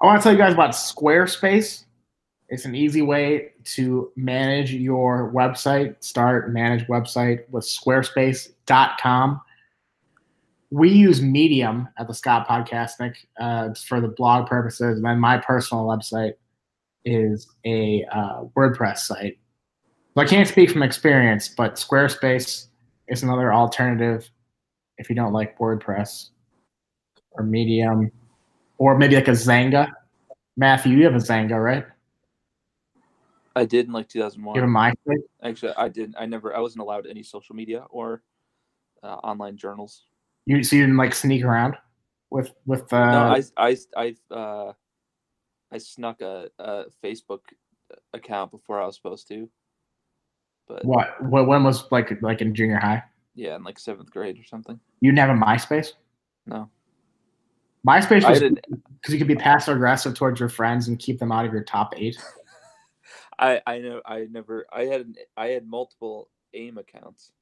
I want to tell you guys about Squarespace. It's an easy way to manage your website, start manage website with squarespace.com. We use Medium at the Scott Podcastnik uh, for the blog purposes, and then my personal website is a uh, WordPress site. So I can't speak from experience, but Squarespace is another alternative if you don't like WordPress or Medium or maybe like a Xanga. Matthew, you have a Xanga, right? I did in like 2001. You have a MySpace? Actually, I didn't. I never. I wasn't allowed any social media or uh, online journals. You so you didn't like sneak around with with uh no, I I I uh, I snuck a, a Facebook account before I was supposed to. But what what when was like like in junior high? yeah, in like seventh grade or something. You didn't have a MySpace? No, MySpace was because you could be passive aggressive towards your friends and keep them out of your top eight. I I know. I never. I had I had multiple AIM accounts.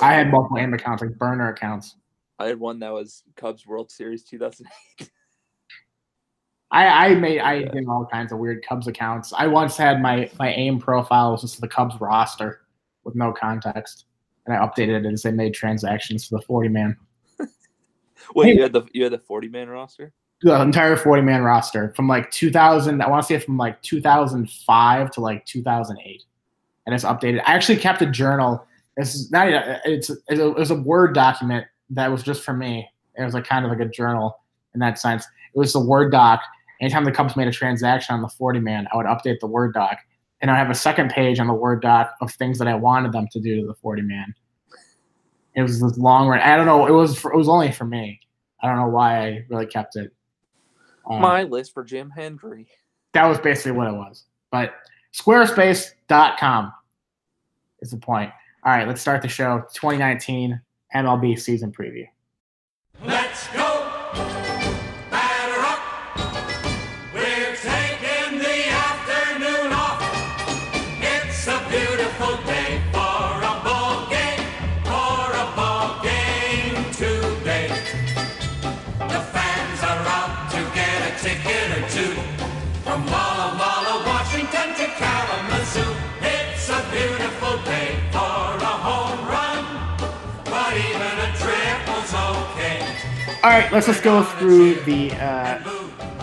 I had multiple AIM accounts, like burner accounts. I had one that was Cubs World Series 2008. I, I made I did all kinds of weird Cubs accounts. I once had my my AIM profile was just the Cubs roster with no context, and I updated it as they made transactions for the forty man, Wait, Hey. you had the you had the 40 man roster? the entire forty man roster from like two thousand. I want to say from like two thousand five to like two thousand eight, and it's updated. I actually kept a journal. Is not it's it's a, it was a word document that was just for me. It was like kind of like a journal in that sense. It was a word doc. Anytime the Cubs made a transaction on the 40 man, I would update the word doc. And I have a second page on the word doc of things that I wanted them to do to the 40 man. It was this long run. I don't know. It was for, it was only for me. I don't know why I really kept it. Um, My list for Jim Hendry. that was basically what it was. But squarespace.com is the point. All right, let's start the show. 2019 MLB season preview. Let's go! All right, let's just go through the uh,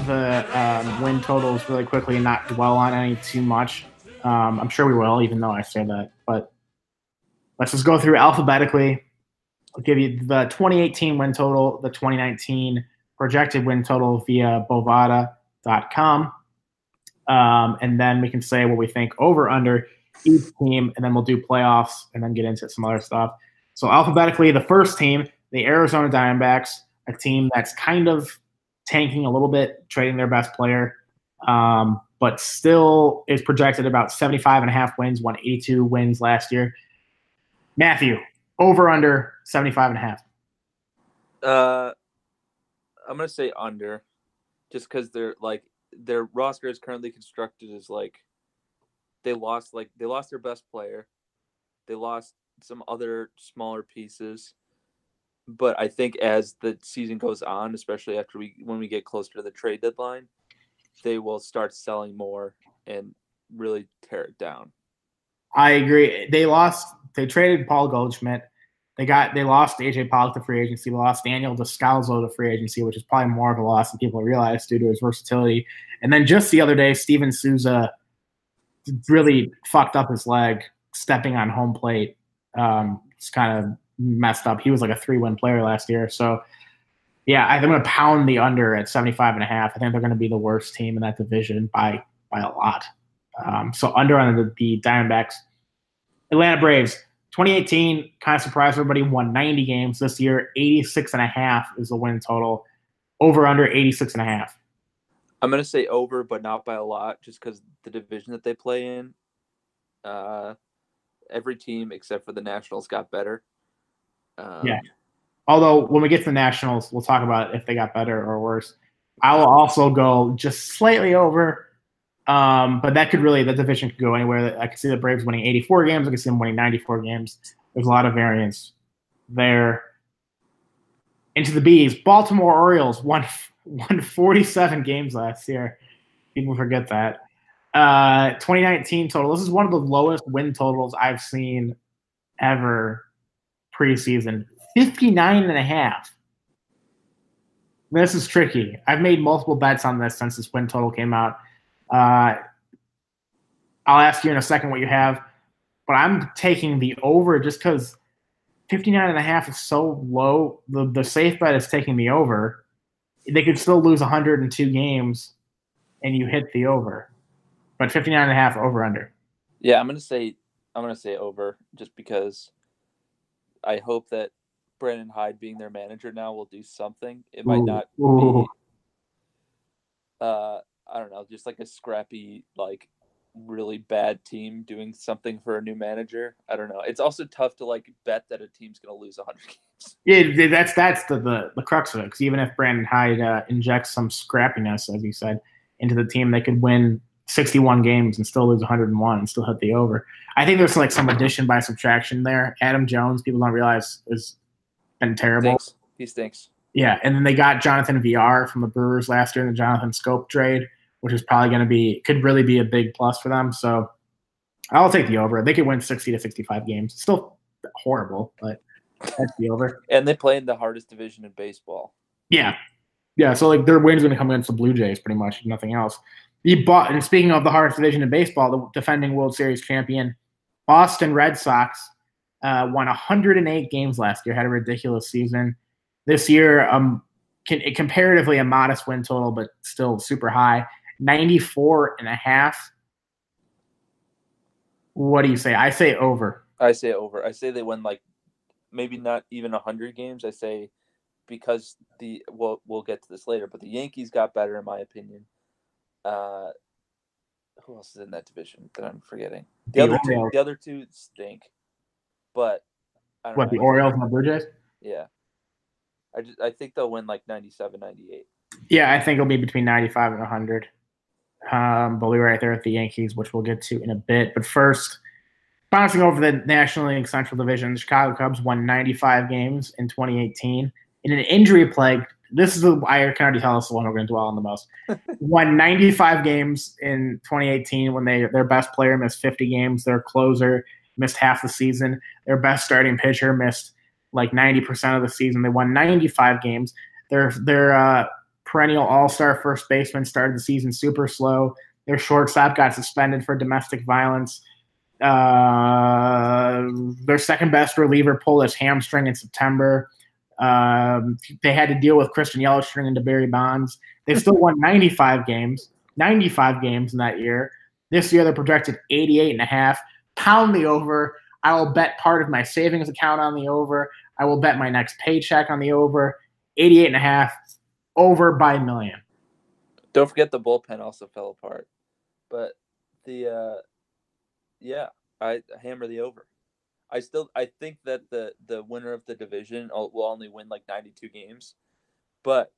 the um, win totals really quickly and not dwell on any too much. Um, I'm sure we will, even though I say that. But let's just go through alphabetically. I'll give you the 2018 win total, the 2019 projected win total via Bovada.com. Um, and then we can say what we think over under each team, and then we'll do playoffs and then get into some other stuff. So alphabetically, the first team, the Arizona Diamondbacks, a team that's kind of tanking a little bit, trading their best player, um, but still is projected about 75 and a half wins, won 82 wins last year. Matthew, over under 75 and a half. Uh, I'm gonna say under, just because they're like their roster is currently constructed as like they lost like they lost their best player, they lost some other smaller pieces, but I think as the season goes on, especially after we when we get closer to the trade deadline, they will start selling more and really tear it down. I agree. They lost. They traded Paul Goldschmidt. They got. They lost AJ Pollock to free agency. They lost Daniel Descalso to free agency, which is probably more of a loss than people realize due to his versatility. And then just the other day, Steven Souza really fucked up his leg stepping on home plate. Um, it's kind of messed up. He was like a three-win player last year. So, yeah, I'm going to pound the under at 75 and a half. I think they're going to be the worst team in that division by by a lot. Um, so under on the, the Diamondbacks. Atlanta Braves, 2018, kind of surprised everybody, won 90 games this year. 86 and a half is the win total. Over under 86 and a half. I'm gonna say over, but not by a lot, just because the division that they play in. Uh, every team except for the Nationals got better. Um, Yeah. Although when we get to the Nationals, we'll talk about if they got better or worse. I will also go just slightly over, um, but that could really the division could go anywhere. I could see the Braves winning 84 games. I could see them winning 94 games. There's a lot of variance there. Into the Bees, Baltimore Orioles won won 47 games last year. People forget that. Uh, 2019 total. This is one of the lowest win totals I've seen ever preseason. 59 and a half. This is tricky. I've made multiple bets on this since this win total came out. Uh, I'll ask you in a second what you have, but I'm taking the over just because 59 and a half is so low. The, the safe bet is taking the over. They could still lose 102 games and you hit the over. But 59 and a half over under. Yeah, I'm gonna say I'm gonna say over just because I hope that Brandon Hyde being their manager now will do something. It might not be uh I don't know, just like a scrappy, like really bad team doing something for a new manager. I don't know. It's also tough to like bet that a team's gonna lose hundred games. Yeah, that's that's the the, the crux of it. Because even if Brandon Hyde uh, injects some scrappiness, as you said, into the team, they could win 61 games and still lose 101 and still hit the over. I think there's like some addition by subtraction there. Adam Jones, people don't realize, has been terrible. Stinks. He stinks. Yeah, and then they got Jonathan Villar from the Brewers last year in the Jonathan Schoop trade, which is probably going to be could really be a big plus for them. So I'll take the over. They could win 60 to 65 games. Still horrible, but that's the over. And they play in the hardest division in baseball. Yeah. Yeah. So like their win's going to come against the Blue Jays pretty much, nothing else. Bought, and speaking of the hardest division in baseball, the defending World Series champion, Boston Red Sox, uh, won 108 games last year, had a ridiculous season. This year, um, can, comparatively a modest win total, but still super high, 94 and a half. What do you say? I say over. I say over. I say they win like maybe not even hundred games. I say because the well we'll get to this later, but the Yankees got better in my opinion. Uh, who else is in that division that I'm forgetting? The, The other two, the other two stink, but I don't What, know. the Orioles and the Blue Jays? Yeah, I just I think they'll win like 97, 98. Yeah, I think it'll be between 95 and 100. Um, but we're right there with the Yankees, which we'll get to in a bit. But first, bouncing over the National League Central Division, the Chicago Cubs won 95 games in 2018 in an injury plague. This is the I can already tell this is the one we're going to dwell on the most. won 95 games in 2018 when they their best player missed 50 games, their closer missed half the season, their best starting pitcher missed like 90% of the season. They won 95 games. Their their uh, perennial all-star first baseman started the season super slow. Their shortstop got suspended for domestic violence. Uh, their second best reliever pulled his hamstring in September. Um, they had to deal with Christian Yelich turning into Barry Bonds. They still won 95 games, 95 games in that year. This year they're projected 88 and a half. Pound the over. I will bet part of my savings account on the over. I will bet my next paycheck on the over. 88 and a half over by a million. Don't forget the bullpen also fell apart, but the uh, yeah, I hammer the over. I still I think that the the winner of the division will only win like 92 games, but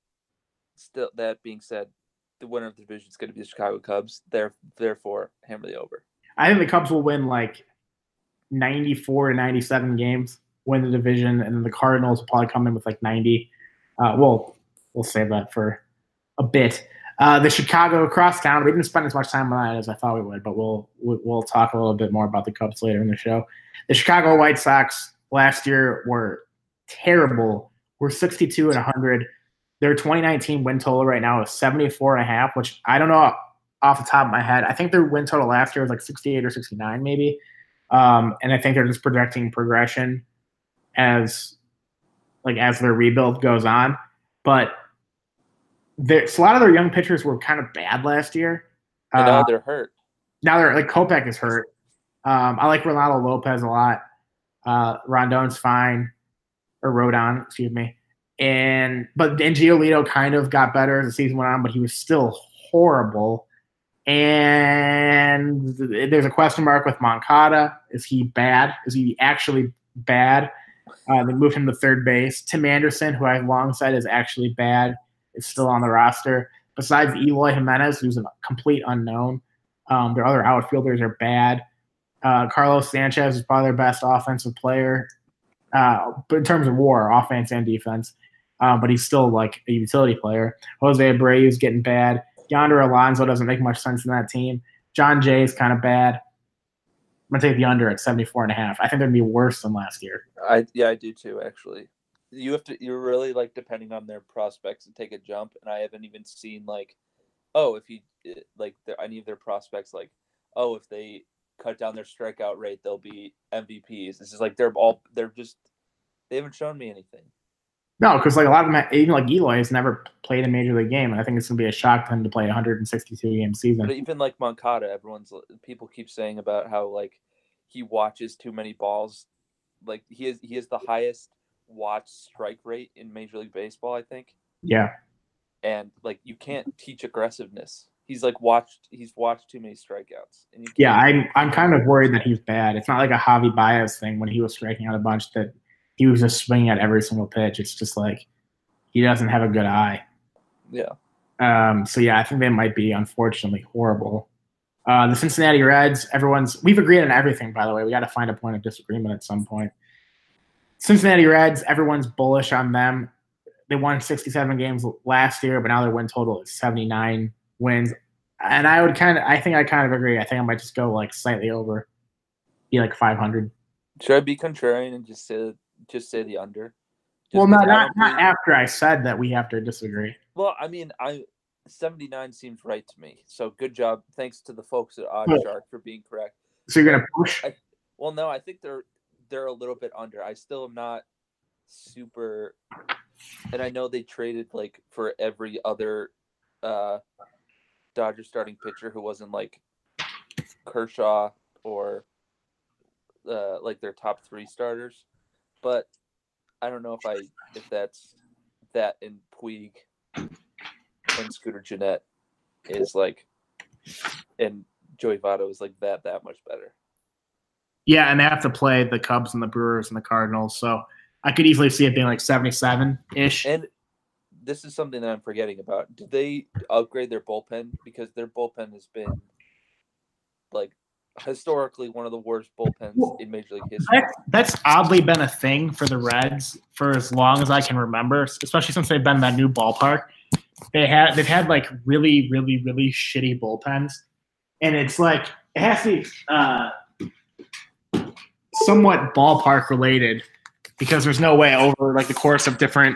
still that being said, the winner of the division is going to be the Chicago Cubs. There, therefore, hammer the over. I think the Cubs will win like 94 to 97 games, win the division, and then the Cardinals will probably come in with like 90. Uh, well, we'll save that for a bit. Uh, the Chicago crosstown. We didn't spend as much time on that as I thought we would, but we'll we'll talk a little bit more about the Cubs later in the show. The Chicago White Sox last year were terrible. We're 62 and 100. Their 2019 win total right now is 74 and a half, which I don't know off the top of my head. I think their win total last year was like 68 or 69 maybe. Um, and I think they're just projecting progression as like as their rebuild goes on. But so a lot of their young pitchers were kind of bad last year. And Uh, now they're hurt. now they're like Kopech is hurt. Um, I like Reynaldo Lopez a lot. Uh, Rondon's fine, or Rodon, excuse me. And but and Giolito kind of got better as the season went on, but he was still horrible. And there's a question mark with Moncada. Is he bad? Is he actually bad? Uh, they moved him to third base. Tim Anderson, who I've long said is actually bad, is still on the roster. Besides Eloy Jimenez, who's a complete unknown. Um, their other outfielders are bad. Uh, Carlos Sanchez is probably their best offensive player, uh, but in terms of WAR, offense and defense. um, but he's still like a utility player. Jose Abreu's getting bad. Yonder Alonso doesn't make much sense in that team. Jon Jay is kind of bad. I'm gonna take the under at 74 and a half. I think that'd be worse than last year. I yeah, I do too. Actually, you have to. You're really like depending on their prospects to take a jump, and I haven't even seen like, oh, if you eh, like any of their prospects, like, oh, if they cut down their strikeout rate, they'll be MVPs. This is like they're all they're just they haven't shown me anything. No, because like a lot of them, even like Eloy has never played a major league game, and I think it's gonna be a shock to him to play a 162 game season. But even like Moncada, everyone's people keep saying about how like he watches too many balls. Like he is he is the highest watch strike rate in Major League Baseball, I think. Yeah, And like you can't teach aggressiveness. He's like watched he's watched too many strikeouts. And you yeah. I'm I'm kind of worried that he's bad. It's not like a Javi Baez thing when he was striking out a bunch that he was just swinging at every single pitch. It's just like he doesn't have a good eye. yeah. Um, so yeah, I think they might be unfortunately horrible. Uh, the Cincinnati Reds, everyone's we've agreed on everything. By the way, we got to find a point of disagreement at some point. Cincinnati Reds, everyone's bullish on them. They won 67 games last year, but now their win total is 79 wins. And I would kind of, I think I kind of agree. I think I might just go like slightly over, be like 500. Should I be contrarian and just say just say the under? Just well, not not, not after I said that we have to disagree. Well, I mean, I 79 seems right to me. So good job. Thanks to the folks at Odd Shark for being correct. So you're gonna push? I- Well, no, I think they're they're a little bit under. I still am not super and I know they traded like for every other uh Dodger starting pitcher who wasn't like Kershaw or uh like their top 3 starters. But I don't know if I if that's that and Puig and Scooter Gennett is like and Joey Votto is like that that much better. Yeah, and they have to play the Cubs and the Brewers and the Cardinals. So I could easily see it being like 77 ish. And this is something that I'm forgetting about. Did they upgrade their bullpen? Because their bullpen has been like historically one of the worst bullpens Well, in Major League history. That's, that's oddly been a thing for the Reds for as long as I can remember, especially since they've been in that new ballpark. They had they've had like really, really, really shitty bullpens, and it's like it has to be uh, somewhat ballpark related because there's no way over like the course of different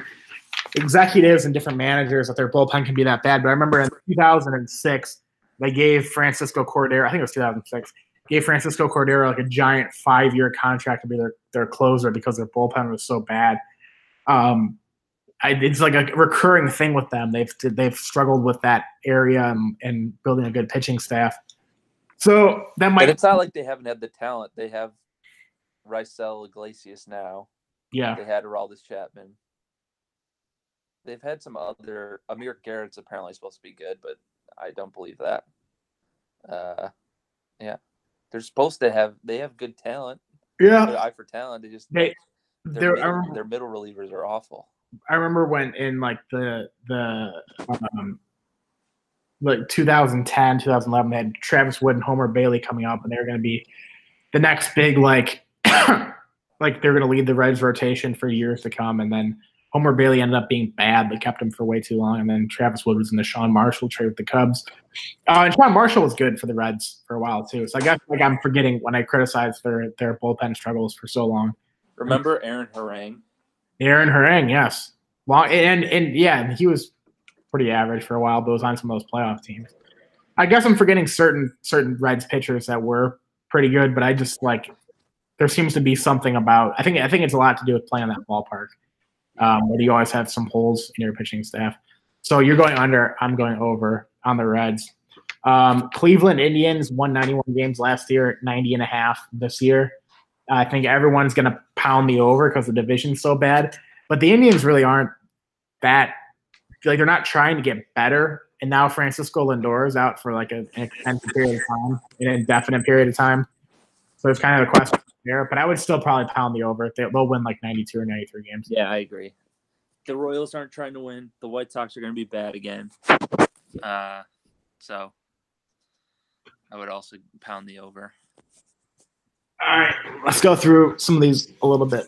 executives and different managers that their bullpen can be that bad. But I remember in 2006 they gave Francisco Cordero, I think it was 2006, gave Francisco Cordero like a giant five year contract to be their, their closer because their bullpen was so bad. Um, I, it's like a recurring thing with them. They've they've struggled with that area and, and building a good pitching staff. So that But might it's not like they haven't had the talent. They have Raisel Iglesias now. yeah They had Aroldis Chapman. They've had some other Amir Garrett's apparently supposed to be good, but I don't believe that. Uh yeah. They're supposed to have they have good talent. yeah. Eye for talent. They just They their, middle, their middle relievers are awful. I remember when in like the the um like 2010, 2011, they had Travis Wood and Homer Bailey coming up, and they were going to be the next big like like they're going to lead the Reds rotation for years to come. And then Homer Bailey ended up being bad; they kept him for way too long. And then Travis Wood was in the Sean Marshall trade with the Cubs, uh, and Sean Marshall was good for the Reds for a while too. So I guess like I'm forgetting when I criticized their their bullpen struggles for so long. Remember Aaron Harang? Aaron Harang, yes. Long and and yeah, he was pretty average for a while, but was on some of those playoff teams. I guess I'm forgetting certain certain Reds pitchers that were pretty good, but I just like there seems to be something about I think I think it's a lot to do with playing that ballpark. Um, where you always have some holes in your pitching staff. So you're going under, I'm going over on the Reds. Um, Cleveland Indians won 91 games last year, 90 and a half this year. I think everyone's going to pound the over because the division's so bad. But the Indians really aren't that like they're not trying to get better. And now Francisco Lindor is out for like a, an extended period of time, an indefinite period of time. So it's kind of a question there. But I would still probably pound the over. They- They'll win like 92 or 93 games. Yeah, I agree. The Royals aren't trying to win. The White Sox are going to be bad again. Uh, so I would also pound the over. All right, let's go through some of these a little bit.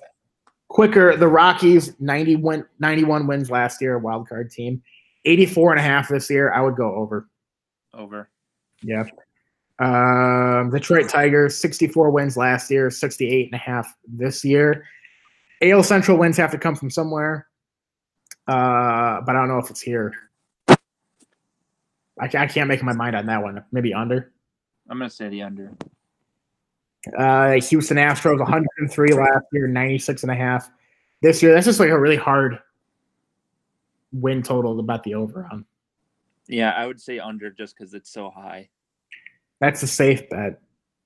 quicker. The Rockies 90 win, 91 wins last year, wild card team. 84 and a half this year. I would go over. Over. Yeah. Um, Detroit Tigers 64 wins last year, 68 and a half this year. AL Central wins have to come from somewhere. Uh, but I don't know if it's here. I, I can't make my mind on that one. Maybe under. I'm gonna say the under. Uh, Houston Astros 103 last year, 96 and a half. This year, that's just like a really hard win total to bet the over on. Yeah, I would say under just because it's so high. That's a safe bet.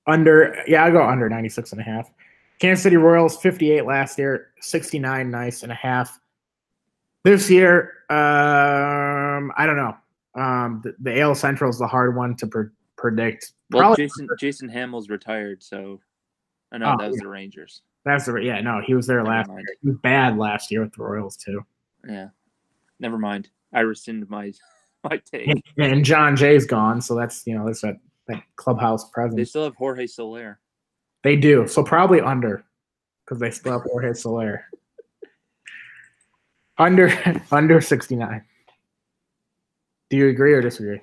Under, yeah, I'll go under 96 and a half. Kansas City Royals 58 last year, 69 nice and a half. This year, um, I don't know. Um, the, the AL Central is the hard one to pre- predict. Well, Probably Jason Jason Hammel's retired, so I know Oh, that was yeah. the Rangers. that's the yeah. No, he was there Never last mind. year. He was bad last year with the Royals too. Yeah, never mind. I rescind my my take. And, and Jon Jay's gone, so that's you know that's that, that clubhouse presence. They still have Jorge Soler. They do so probably under because they still have Jorge Soler. Under under 69. Do you agree or disagree?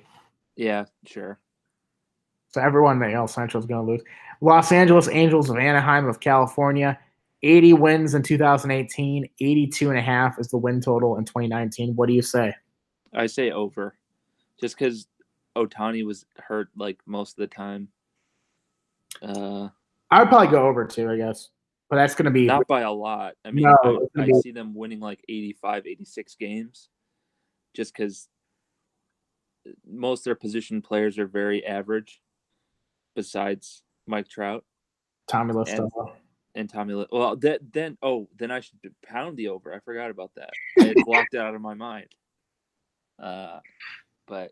Yeah, sure. So everyone the AL Central is going to lose. Los Angeles Angels of Anaheim of California, 80 wins in 2018, 82 and a half is the win total in 2019. What do you say? I say over, just because Ohtani was hurt like most of the time. Uh, I would probably go over too, I guess. But that's going to be not by a lot. I mean, No, I, I see them winning like 85, 86 games, just because most of their position players are very average. Besides Mike Trout Tommy and, and Tommy. Well, that then oh, then I should pound the over. I forgot about that. I had blocked it out of my mind. Uh, but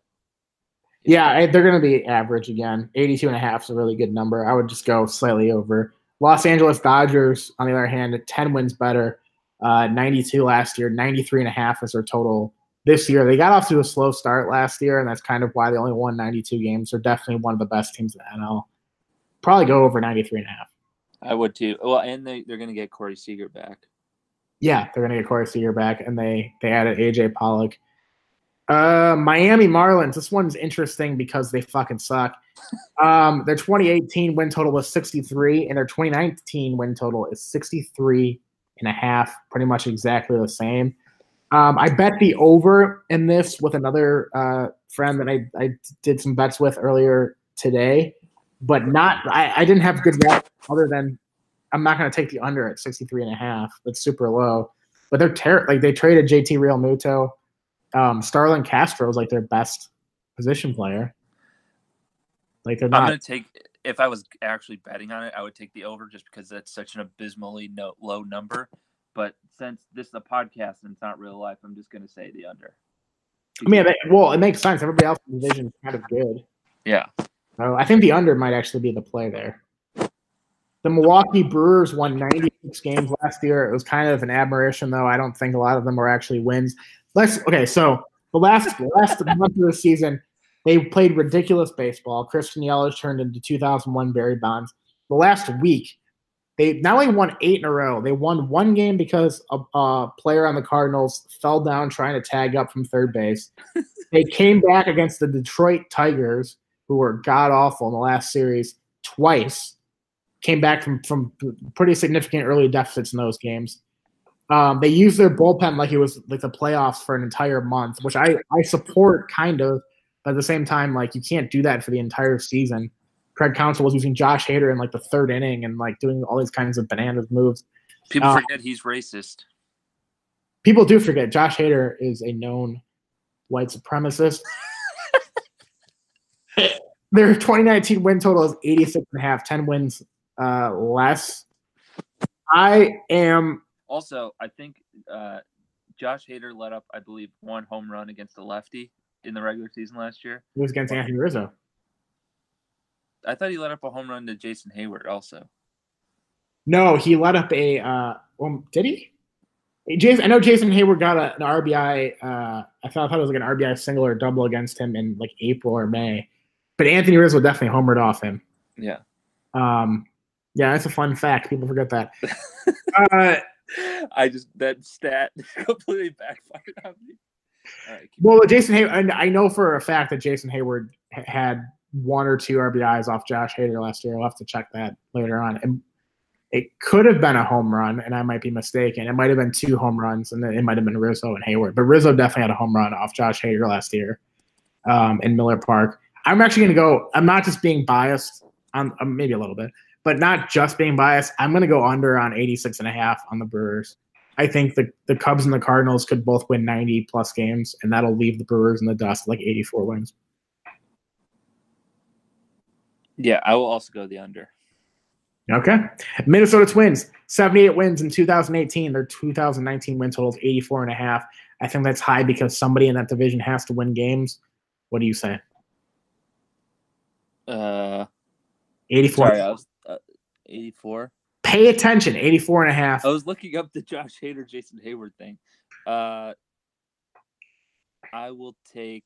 Yeah, they're going to be average again. 82 and a half is a really good number. I would just go slightly over. Los Angeles Dodgers, on the other hand, 10 wins better. Uh, 92 last year, 93 and a half is their total this year. They got off to a slow start last year, and that's kind of why they only won 92 games. They're definitely one of the best teams in the NL. Probably go over 93 and a half. I would too. Well, and they they're gonna get Corey Seager back. Yeah, they're gonna get Corey Seager back, and they they added AJ Pollock. Uh, Miami Marlins. This one's interesting because they fucking suck. Um, their 2018 win total was 63, and their 2019 win total is 63 and a half, pretty much exactly the same. Um, I bet the over in this with another uh, friend that I, I did some bets with earlier today, but not. I, I didn't have good luck other than I'm not going to take the under at 63 and a half. That's super low. But they're ter- like they traded JT Realmuto. Um, Starlin Castro is like their best position player. Like they're not. I'm gonna take if I was actually betting on it, I would take the over just because that's such an abysmally no, low number. But since this is a podcast and it's not real life, I'm just gonna say the under. I mean, they, well, it makes sense. Everybody else in the division is kind of good. Yeah. So I think the under might actually be the play there. The Milwaukee Brewers won 96 games last year. It was kind of an admiration, though. I don't think a lot of them were actually wins. Let's okay. So the last last month of the season, they played ridiculous baseball. Christian Yelich turned into 2001 Barry Bonds. The last week, they not only won eight in a row, they won one game because a, a player on the Cardinals fell down trying to tag up from third base. they came back against the Detroit Tigers, who were god awful in the last series twice. Came back from from pretty significant early deficits in those games. Um, they used their bullpen like it was like the playoffs for an entire month, which I I support kind of, but at the same time, like you can't do that for the entire season. Craig Counsell was using Josh Hader in like the third inning and like doing all these kinds of bananas moves. People Uh, forget he's racist. People do forget Josh Hader is a known white supremacist. Their 2019 win total is 86 and a half, 10 wins uh, less. I am Also, I think uh, Josh Hader let up, I believe, one home run against a lefty in the regular season last year. it was against Anthony Rizzo. I thought he let up a home run to Jason Heyward also. No, he let up a. Uh, well, did he? Jason, I know Jason Heyward got a, an RBI. Uh, I thought, I thought it was like an RBI single or double against him in like April or May, but Anthony Rizzo definitely homered off him. Yeah. Um, yeah, that's a fun fact. People forget that. uh, I just that stat completely backfired on me. Right, Well, Jason Heyward, I know for a fact that Jason Heyward had one or two RBIs off Josh Hader last year. I'll have to check that later on. And it could have been a home run, and I might be mistaken. It might have been two home runs, and then it might have been Rizzo and Heyward. But Rizzo definitely had a home run off Josh Hader last year um, in Miller Park. I'm actually going to go. I'm not just being biased, on um, maybe a little bit, but not just being biased. I'm going to go under on 86 and a half on the Brewers. I think the, the Cubs and the Cardinals could both win 90 plus games, and that'll leave the Brewers in the dust like 84 wins. yeah, I will also go the under. Okay. Minnesota Twins, 78 wins in 2018. Their 2019 win total is 84 and a half. I think that's high because somebody in that division has to win games. What do you say? Uh, 84. sorry, I was 84. Pay attention. 84 and a half. I was looking up the Josh Hader, Jason Heyward thing. Uh, I will take.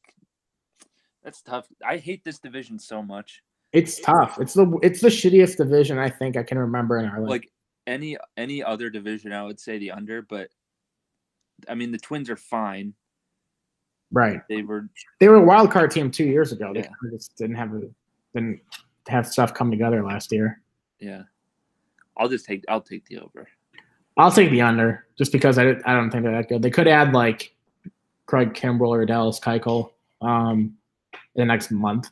That's tough. I hate this division so much. It's tough. It's the it's the shittiest division I think I can remember in our league. Like any any other division, I would say the under. But I mean, the Twins are fine. right. They were They were a wild card team two years ago. They Yeah. just didn't have a, didn't have stuff come together last year. Yeah. I'll just take. I'll take the over. I'll take the under just because I, I don't think they're that good. They could add like Craig Kimbrel or Dallas Keuchel um, in the next month.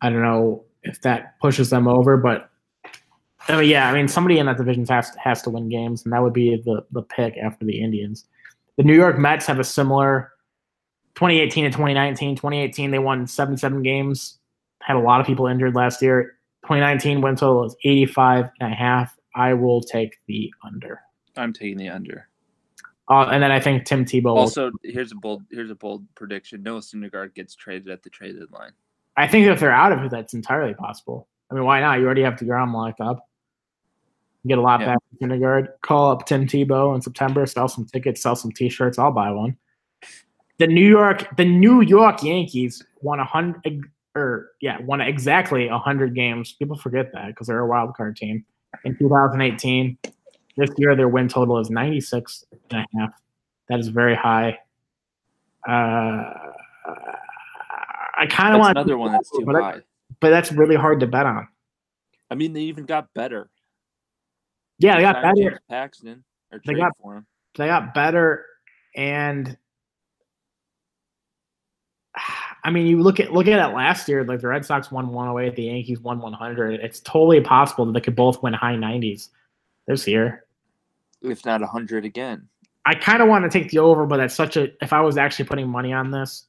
I don't know if that pushes them over, but I mean, yeah, I mean somebody in that division has has to win games, and that would be the the pick after the Indians. The New York Mets have a similar 2018 and 2019. 2018 they won 77 games, had a lot of people injured last year. 2019 win total is 85 and a half. I will take the under. I'm taking the under. Uh, and then I think Tim Tebow. will- Also, here's a bold. Here's a bold prediction. Noah Syndergaard gets traded at the trade deadline. I think if they're out of it, that's entirely possible. I mean, why not? You already have DeGrom locked up. Get a lot Yeah. back in Syndergaard. Call up Tim Tebow in September. Sell some tickets. Sell some T-shirts. I'll buy one. The New York, the New York Yankees won a hundred, or yeah, won exactly a hundred games. People forget that because they're a wild card team. In 2018, this year their win total is 96 and a half. That is very high. Uh, I kind of want another one that's too but high. but that's really hard to bet on. I mean, they even got better. Yeah, they got better. Paxton or They got- for him. They got better, and I mean, you look at look at it last year. Like the Red Sox won 108, the Yankees won 100. It's totally possible that they could both win high 90s this year. if not 100 again. I kind of want to take the over, but that's such a. If I was actually putting money on this,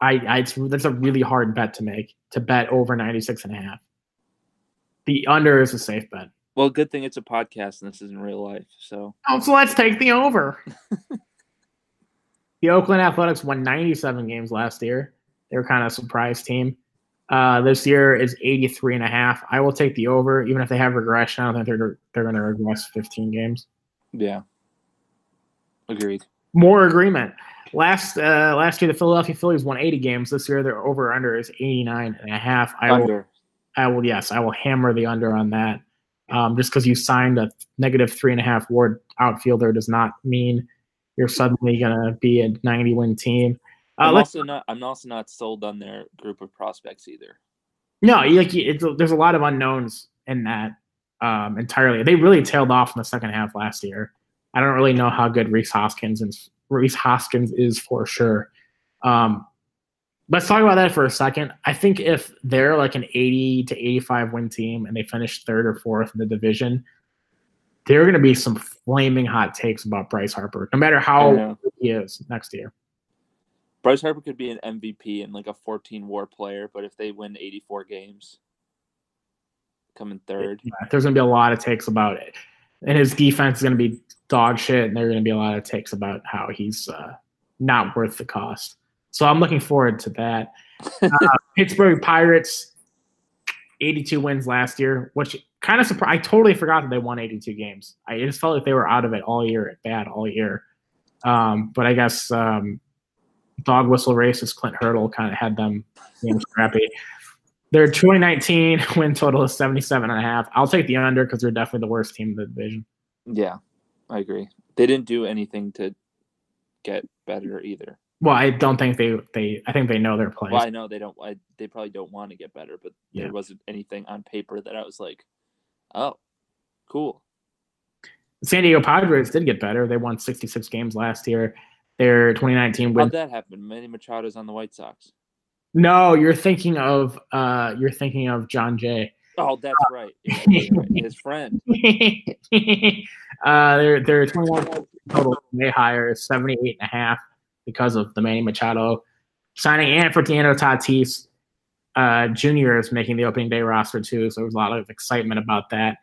I, I it's, that's a really hard bet to make to bet over 96 and a half. The under is a safe bet. Well, good thing it's a podcast and this isn't real life. So Oh, so let's take the over. the Oakland Athletics won 97 games last year. They were kind of a surprise team. Uh, this year is 83 and a half. I will take the over, even if they have regression. I don't think they're they're going to regress 15 games. yeah, agreed. More agreement. Last uh, last year, the Philadelphia Phillies won 80 games. This year, their over under is 89 and a half. I will Under. I will yes, I will hammer the under on that. Um, just because you signed a negative three and a half WAR outfielder does not mean you're suddenly gonna be a 90 win team. Uh, I'm also not. I'm also not sold on their group of prospects either. no, like it's, there's a lot of unknowns in that um, entirely. They really tailed off in the second half last year. I don't really know how good Rhys Hoskins and Rhys Hoskins is for sure. Um, let's talk about that for a second. I think if they're like an 80 to 85 win team and they finish third or fourth in the division, there are going to be some flaming hot takes about Bryce Harper, no matter how he is next year. Bryce Harper could be an MVP and like a 14 WAR player, but if they win 84 games, coming third. Yeah, there's going to be a lot of takes about it. And his defense is going to be dog shit, and there are going to be a lot of takes about how he's uh, not worth the cost. So I'm looking forward to that. Uh, Pittsburgh Pirates, 82 wins last year, which kind of surprised. I totally forgot that they won 82 games. I just felt like they were out of it all year, bad all year. Um, but I guess um, dog whistle races. Clint Hurdle kind of had them being scrappy. Their 2019 win total is 77 and a half. I'll take the under because they're definitely the worst team in the division. Yeah, I agree. They didn't do anything to get better either. Well, I don't think they they. I think they know their place. Well, I know they don't. I, they probably don't want to get better, but Yeah. there wasn't anything on paper that I was like, "Oh, cool." San Diego Padres did get better. They won 66 games last year. Their 2019 win. How'd that happen? Manny Machado's on the White Sox. No, you're thinking of uh, you're thinking of Jon Jay. Oh, that's right. Right. His friend. uh they're 21 total May hire is 78 and a half because of the Manny Machado signing and Fernando Tatis uh, Jr. is making the opening day roster too. So there's a lot of excitement about that.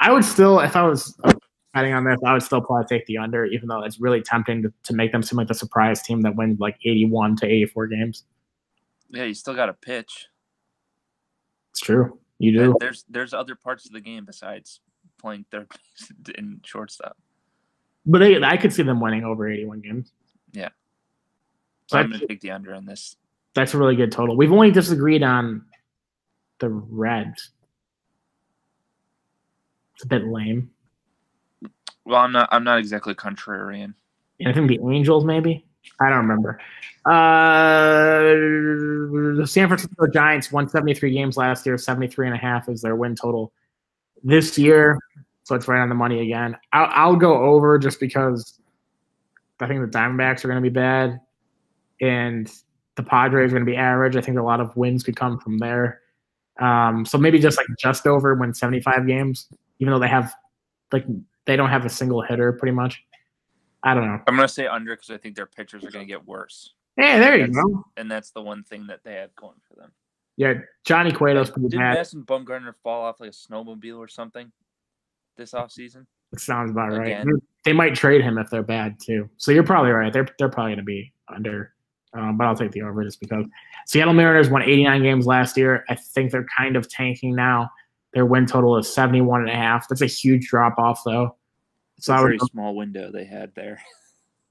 I would still, if I was uh, betting on this, I would still probably take the under, even though it's really tempting to, to make them seem like the surprise team that wins like 81 to 84 games. Yeah, you still got to pitch. It's true. You do. There's there's other parts of the game besides playing third base and shortstop. But they, I could see them winning over 81 games. Yeah. So So I'm gonna take the under on this. that's a really good total. We've only disagreed on the Reds. It's a bit lame. Well, I'm not. I'm not exactly contrarian. I think the Angels, maybe. I don't remember. Uh, the San Francisco Giants won 73 games last year. 73 and a half is their win total this year. So it's right on the money again. I'll, I'll go over just because I think the Diamondbacks are going to be bad and the Padres are going to be average. I think a lot of wins could come from there. Um, so maybe just like just over when 75 games, even though they have like they don't have a single hitter pretty much. I don't know. I'm gonna say under because I think their pitchers are gonna get worse, Hey, there you That's- go. and that's the one thing that they have going for them. Yeah, Johnny Cueto's pretty Did bad. Madison Bumgarner fall off like a snowmobile or something this offseason? It sounds about right. They might trade him if they're bad too. So you're probably right. They're they're probably going to be under, um, but I'll take the over just because. Seattle Mariners won 89 games last year. I think they're kind of tanking now. Their win total is 71 and a half. That's a huge drop off though. It's So a would very go- small window they had there.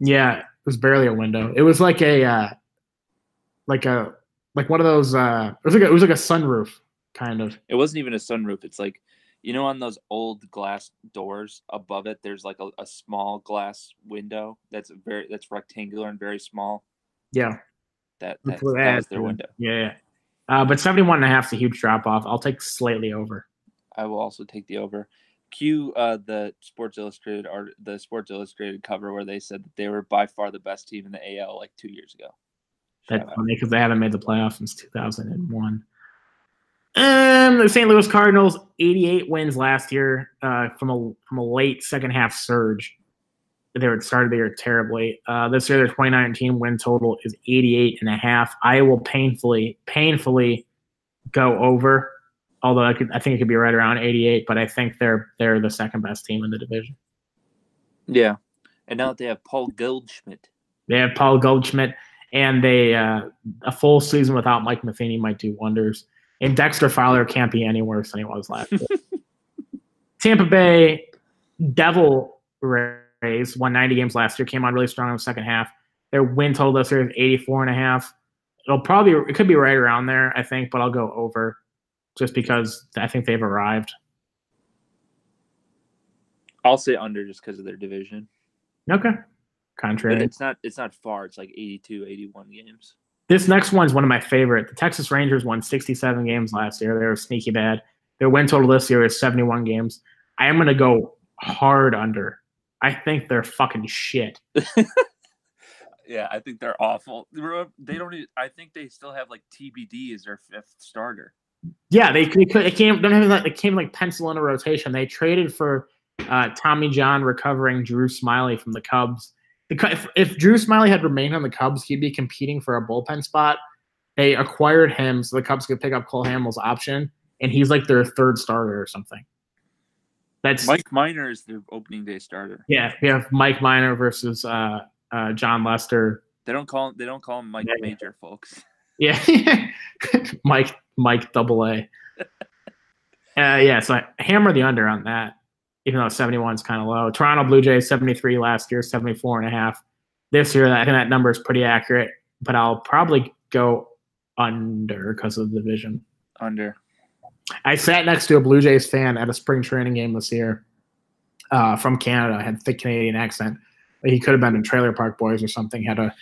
Yeah, it was barely a window. It was like a uh, like a like one of those. Uh, it was like a, it was like a sunroof kind of. It wasn't even a sunroof. It's like you know on those old glass doors above it, there's like a, a small glass window that's very that's rectangular and very small. Yeah. That That's that, that that was their window. Yeah, yeah. Uh, but 71 and a half is a huge drop off. I'll take slightly over. I will also take the over. Cue uh, the Sports Illustrated art, the Sports Illustrated cover where they said that they were by far the best team in the AL like two years ago. That's Shout funny because they haven't made the playoffs since 2001. Um, the St. Louis Cardinals, 88 wins last year uh, from a from a late second half surge. They were started the year terribly. Uh, this year, their 2019 win total is 88 and a half. I will painfully, painfully go over. Although I could, I think it could be right around 88, but I think they're they're the second best team in the division. Yeah, and now they have Paul Goldschmidt, They have Paul Goldschmidt, and they uh, a full season without Mike Matheny might do wonders. And Dexter Fowler can't be any worse than he was last year. Tampa Bay Devil Rays won 90 games last year, came on really strong in the second half. Their win total this year is 84 and a half. It'll probably it could be right around there, I think, but I'll go over just because I think they've arrived. I'll say under just because of their division. Okay. But Contrary. it's not it's not far. It's like 82, 81 games. This next one's one of my favorite. The Texas Rangers won 67 games last year. They were sneaky bad. Their win total this year is 71 games. I am going to go hard under. I think they're fucking shit. Yeah, I think they're awful. They don't. Even, I think they still have like TBD as their fifth starter. Yeah, they, they could. It came. Don't have like it came like pencil in a rotation. They traded for uh, Tommy John recovering Drew Smyly from the Cubs. If, if Drew Smyly had remained on the Cubs, he'd be competing for a bullpen spot. They acquired him so the Cubs could pick up Cole Hamels' option, and he's like their third starter or something. That's Mike Minor is the opening day starter. yeah. We have Mike Minor versus uh, uh, Jon Lester. They don't call they don't call him Mike Yeah. Major, folks. Yeah, Mike Mike Double A. Uh, yeah, so I hammer the under on that, even though 71 is kind of low. Toronto Blue Jays 73 last year, 74 and a half. This year, I think that number is pretty accurate, but I'll probably go under because of the division. Under. I sat next to a Blue Jays fan at a spring training game this year. uh, from Canada, had thick Canadian accent. He could have been in Trailer Park Boys or something. Had a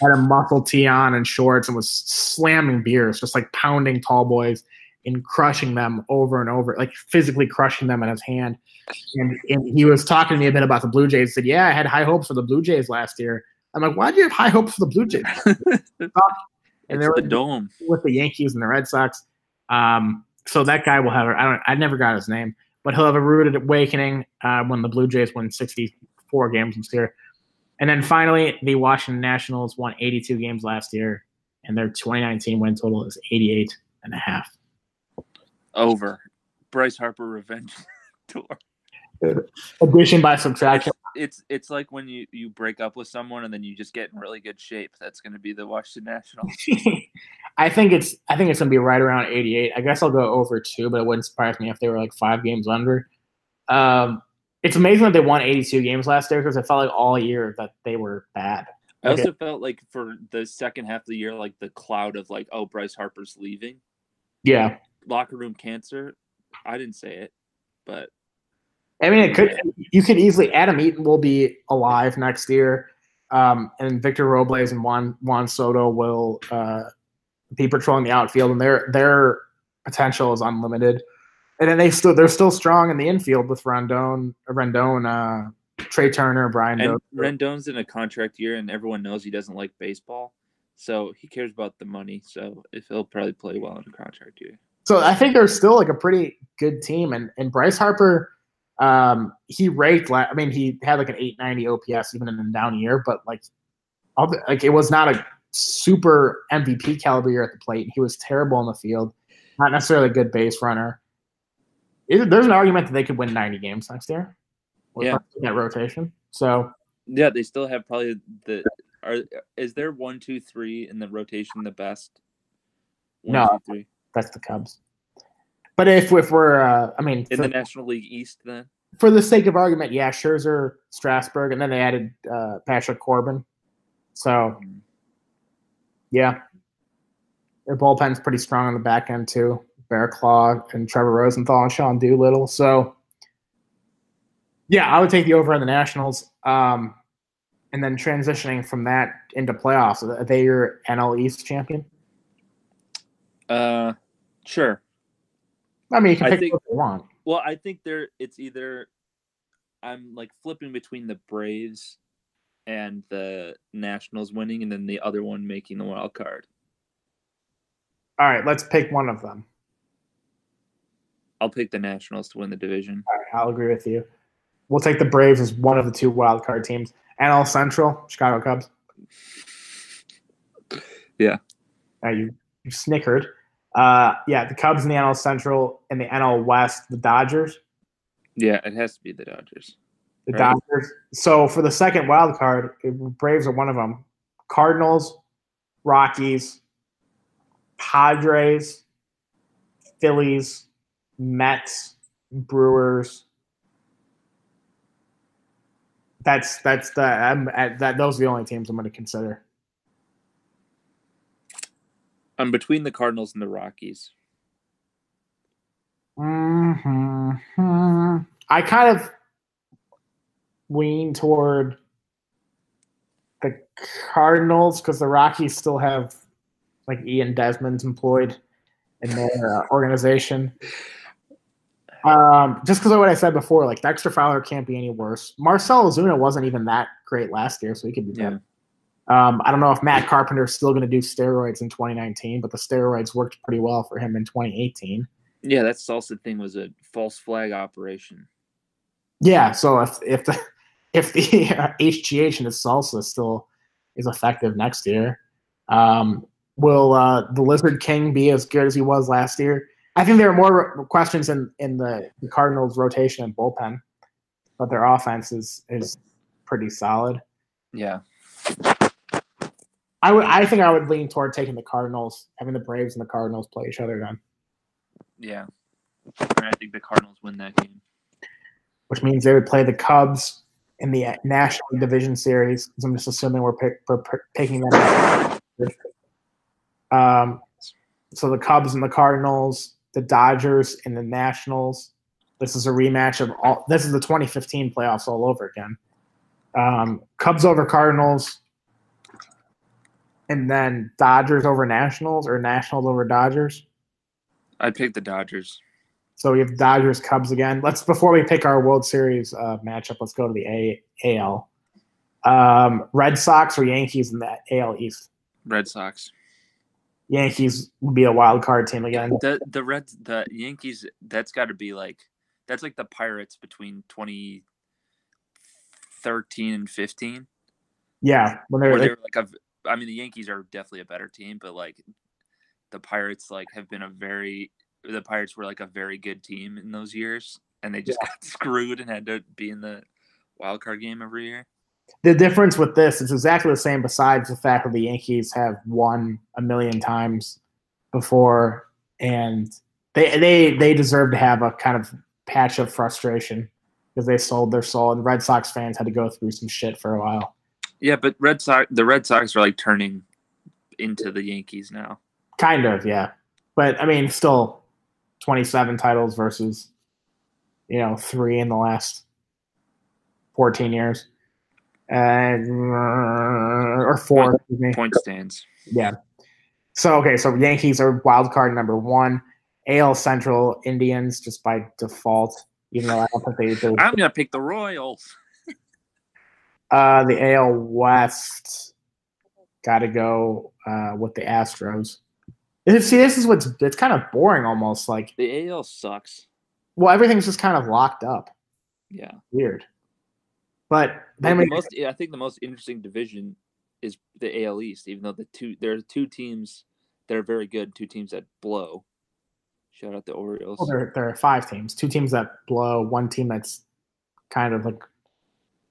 had a muscle tee on and shorts and was slamming beers, just like pounding tall boys and crushing them over and over, like physically crushing them in his hand. And, and he was talking to me a bit about the Blue Jays. He said, "Yeah, I had high hopes for the Blue Jays last year." I'm like, "Why do you have high hopes for the Blue Jays?" It's And there the dome. with the Yankees and the Red Sox. Um, so that guy will have. I don't. I never got his name, but he'll have a rooted awakening uh, when the Blue Jays win 64 games this year. And then finally, the Washington Nationals won 82 games last year, and their 2019 win total is 88 and a half. Over. Bryce Harper revenge tour. Addition by subtraction. It's it's like when you you break up with someone and then you just get in really good shape. That's going to be the Washington Nationals. I think it's. I think it's gonna be right around 88. I guess I'll go over two, but it wouldn't surprise me if they were like five games under. Um, it's amazing that they won 82 games last year because I felt like all year that they were bad. I Okay. also felt like for the second half of the year, like the cloud of like, oh, Bryce Harper's leaving, Yeah, locker room cancer. I didn't say it, but I mean, it could. You could easily. Adam Eaton will be alive next year, um, and Victor Robles and Juan Juan Soto will uh, be patrolling the outfield, and their their potential is unlimited. And then they still they're still strong in the infield with Rendon, Rendon, uh, Trea Turner, Brian. and Dozier. Rendon's in a contract year, and everyone knows he doesn't like baseball, so he cares about the money. So if he'll probably play well in a contract year. So I think they're still like a pretty good team, and and Bryce Harper, um, he raked. I mean, he had like an 890 OPS even in a down year, but like, all the, like it was not a super MVP caliber year at the plate. He was terrible in the field, not necessarily a good base runner. It- there's an argument that they could win 90 games next year. with Yeah. that rotation. So Yeah, they still have probably the. Are is there one, two, three in the rotation the best? One, No. two, three. that's the Cubs. But if if we're, uh, I mean, in for- the National League East, then for the sake of argument, yeah, Scherzer, Strasburg, and then they added uh, Patrick Corbin. So, yeah, their bullpen's pretty strong on the back end too. Barraclough and Trevor Rosenthal and Sean Doolittle. So, yeah, I would take the over on the Nationals. Um, and then transitioning from that into playoffs, are they your NL East champion? uh, sure. I mean, you can I think- what you want. Well, I think there it's either I'm like flipping between the Braves and the Nationals winning, and then the other one making the wild card. All right, let's pick one of them. I'll pick the Nationals to win the division. All right, I'll agree with you. We'll take the Braves as one of the two wild card teams. NL Central, Chicago Cubs. Yeah. Uh, you, you snickered. Uh, yeah, the Cubs in the NL Central and the NL West, the Dodgers. Yeah, it has to be the Dodgers. The Right. Dodgers. So for the second wild card, Braves are one of them. Cardinals, Rockies, Padres, Phillies, Mets, Brewers. That's that's the I'm at that those are the only teams I'm going to consider. I'm between the Cardinals and the Rockies. hmm I kind of lean toward the Cardinals because the Rockies still have like Ian Desmond's employed in their uh, organization. Um, just because of what I said before, like Dexter Fowler can't be any worse. Marcell Ozuna wasn't even that great last year, so he could be Yeah. Um, I don't know if Matt Carpenter is still going to do steroids in 2019, but the steroids worked pretty well for him in 2018. Yeah, that salsa thing was a false flag operation. Yeah, so if if the if the HGH and the salsa still is effective next year, um, will uh, the Lizard King be as good as he was last year? I think there are more questions in in the, the Cardinals' rotation and bullpen, but their offense is is pretty solid. Yeah. I would I think I would lean toward taking the Cardinals, having the Braves and the Cardinals play each other then, Yeah. I think the Cardinals win that game. which means they would play the Cubs in the National Division Series. I'm just assuming we're, pick, we're picking them. Um, so the Cubs and the Cardinals, the Dodgers and the Nationals, This is a rematch of all. This is the 2015 playoffs all over again. Um, Cubs over Cardinals, and then Dodgers over Nationals or Nationals over Dodgers. I'd pick the Dodgers. So we have Dodgers Cubs again. Let's before we pick our World Series uh, matchup, let's go to the A, AL. Um, Red Sox or Yankees in that AL East. Red Sox. Yankees would be a wild card team again. The the Reds the Yankees that's got to be like that's like the Pirates between 2013 and 15 Yeah, when they're they were like a I mean the Yankees are definitely a better team but like the Pirates like have been a very the Pirates were like a very good team in those years and they just got screwed and had to be in the wild card game every year. the difference with this is exactly the same. Besides the fact that the Yankees have won a million times before, and they they they deserve to have a kind of patch of frustration because they sold their soul, and Red Sox fans had to go through some shit for a while. Yeah, but Red Sox the Red Sox are like turning into the Yankees now. Kind of, yeah. But I mean, still, twenty-seven titles versus, you know, three in the last fourteen years, and or four. me. Point stands. Yeah. So okay, so Yankees are wild card number one. AL Central Indians just by default, even though I don't think they. they I'm gonna pick the Royals. uh, the AL West got to go uh, with the Astros. See, this is what's it's kind of boring, almost like The AL sucks. well, everything's just kind of locked up. Yeah. Weird. But then the we, most, I think the most interesting division is the AL East, even though the two there are two teams that are very good, two teams that blow. Shout out the Orioles. well, there, there are five teams, two teams that blow, one team that's kind of like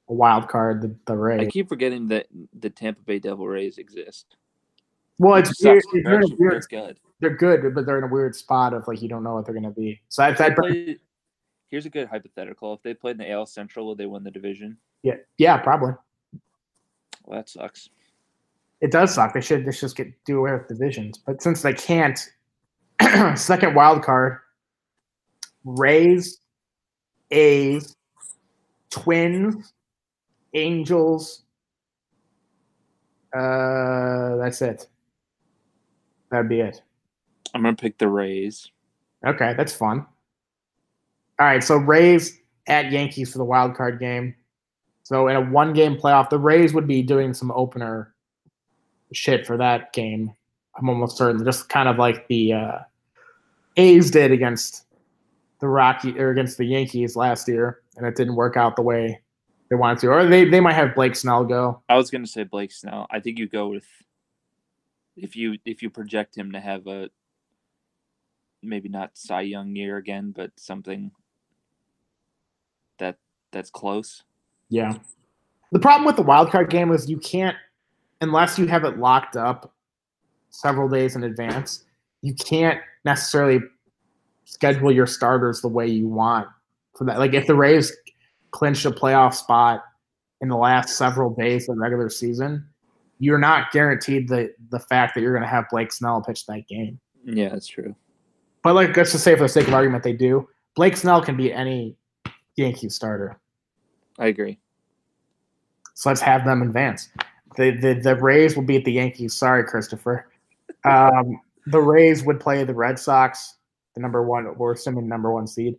a wild card, the, the I keep forgetting that the Tampa Bay Devil Rays exist. Well, it's weird. they're They're, in a actually weird, pretty good. they're good, but they're in a weird spot of like you don't know what they're going to be. So I, If they played- here's a good hypothetical. If they played in the AL Central, would they win the division? yeah, yeah, probably. Well, that sucks. It does suck. They should they should just get do away with divisions, but since they can't, second wild card, Rays, A's, Twins, Angels. Uh, that's it. That'd be it. I'm gonna pick the Rays. Okay, that's fun. All right, so Rays at Yankees for the wild card game. So in a one game playoff, the Rays would be doing some opener shit for that game. I'm almost certain, just kind of like the uh, A's did against the Rocky or against the Yankees last year, and it didn't work out the way they wanted to. Or they they might have Blake Snell go. I was gonna say Blake Snell. I think you go with if you if you project him to have a maybe not Cy Young year again, but something that that's close. Yeah. The problem with the wild card game is you can't, unless you have it locked up several days in advance, you can't necessarily schedule your starters the way you want for that. Like if the Rays clinch a playoff spot in the last several days of the regular season, you're not guaranteed the the fact that you're going to have Blake Snell pitch that game. Yeah, that's true. But like, let's just say for the sake of argument, they do. Blake Snell can beat any Yankee starter. I agree. So let's have them advance. The the, the Rays will beat the Yankees. Sorry, Christopher. Um, the Rays would play the Red Sox, the number one. We're assuming number one seed.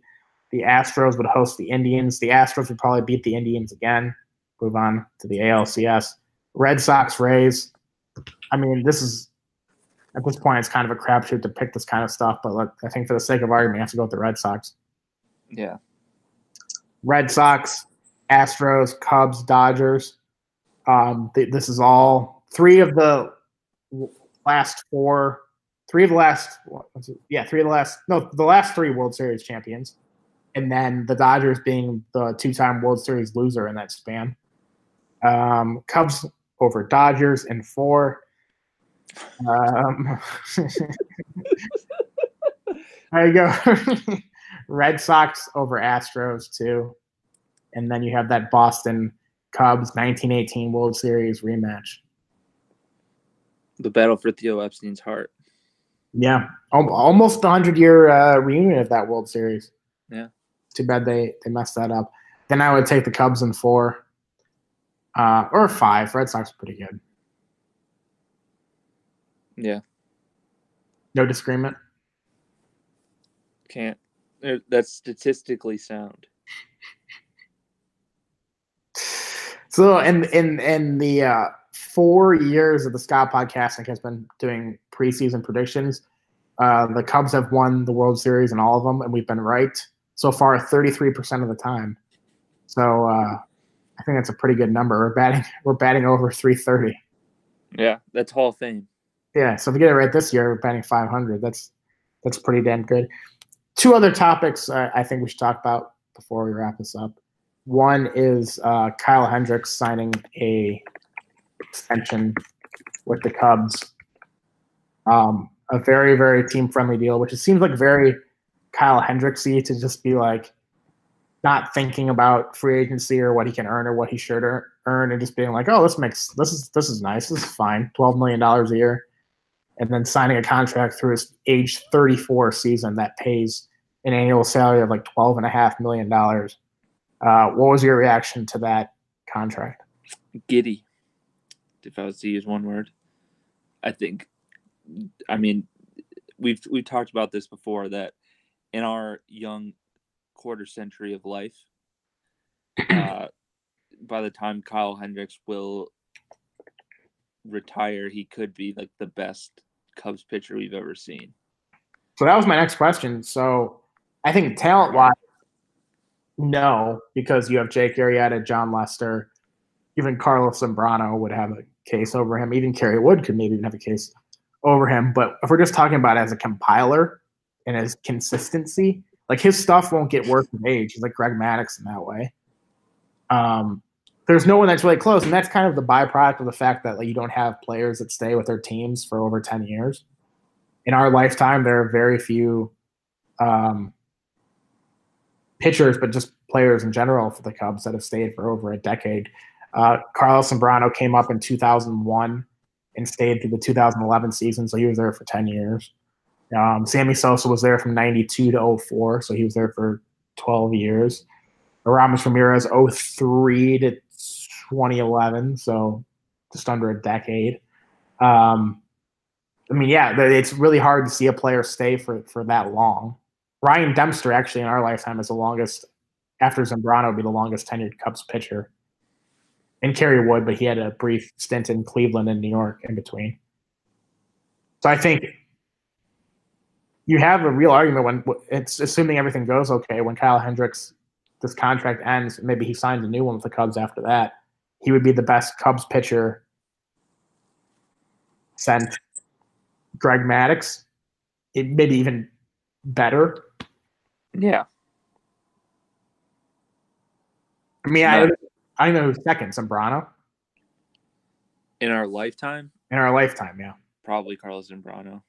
The Astros would host the Indians. The Astros would probably beat the Indians again. Move on to the ALCS. Red Sox, Rays. I mean, this is at this point it's kind of a crapshoot to pick this kind of stuff, but look, I think for the sake of argument, you have to go with the Red Sox. Yeah. Red Sox, Astros, Cubs, Dodgers. Um, th- this is all three of the last four, three of the last, yeah, three of the last, no, the last three World Series champions, and then the Dodgers being the two-time World Series loser in that span. Um, Cubs over Dodgers in four. Um, there you go. Red Sox over Astros too, and then you have that Boston Cubs 1918 World Series rematch. The battle for Theo Epstein's heart. Yeah, almost a hundred year uh, reunion of that World Series. Yeah. too bad they they messed that up. Then I would take the Cubs in four, uh, or five. Red Sox are pretty good. Yeah, No disagreement. can't. uh, That's statistically sound. So in in in the uh, four years of the Scott Podcasting has been doing preseason predictions. Uh, the Cubs have won the World Series in all of them, and we've been right so far 33% of the time. So uh, I think that's a pretty good number. We're batting we're batting over 330. Yeah, that's Hall of Fame. Yeah, so if we get it right this year, we're batting 500. That's that's pretty damn good. Two other topics uh, I think we should talk about before we wrap this up. One is uh, Kyle Hendricks signing a extension with the Cubs. Um, a very very team friendly deal, which it seems like very Kyle Hendricksy to just be like not thinking about free agency or what he can earn or what he should earn, and just being like, oh, this makes this is this is nice, this is fine, twelve million dollars a year, and then signing a contract through his age thirty four season that pays an annual salary of like twelve and a half million dollars. Uh, what was your reaction to that contract? Giddy. If I was to use one word, I think. I mean, we've we've talked about this before that in our young quarter century of life, uh, by the time Kyle Hendricks will retire, he could be like the best Cubs pitcher we've ever seen. So that was my next question. So I think talent wise, no, because you have Jake Arrieta, Jon Lester, even Carlos Zambrano would have a case over him. Even Kerry Wood could maybe even have a case over him. But if we're just talking about as a compiler and as consistency, like his stuff won't get worse with age. He's like Greg Maddux in that way. Um, there's no one that's really close, and that's kind of the byproduct of the fact that like you don't have players that stay with their teams for over ten years. In our lifetime, there are very few um, pitchers, but just players in general for the Cubs that have stayed for over a decade. Uh, Carlos Zambrano came up in 2001 and stayed through the 2011 season, so he was there for 10 years. Um, Sammy Sosa was there from 92 to 04, so he was there for 12 years. Aramis Ramirez 03 to 2011, so just under a decade. Um, I mean, yeah, it's really hard to see a player stay for, for that long. Ryan Dempster, actually, in our lifetime, is the longest, after Zambrano, would be the longest tenured Cubs pitcher. And Kerry Wood, but he had a brief stint in Cleveland and New York in between. So I think you have a real argument when it's assuming everything goes okay. When Kyle Hendricks, this contract ends, maybe he signs a new one with the Cubs after that. He would be the best Cubs pitcher sent Greg Maddux. It maybe even better. Yeah, I mean, I, I know who's second, Zambrano in our lifetime, in our lifetime, yeah. probably Carlos Zambrano.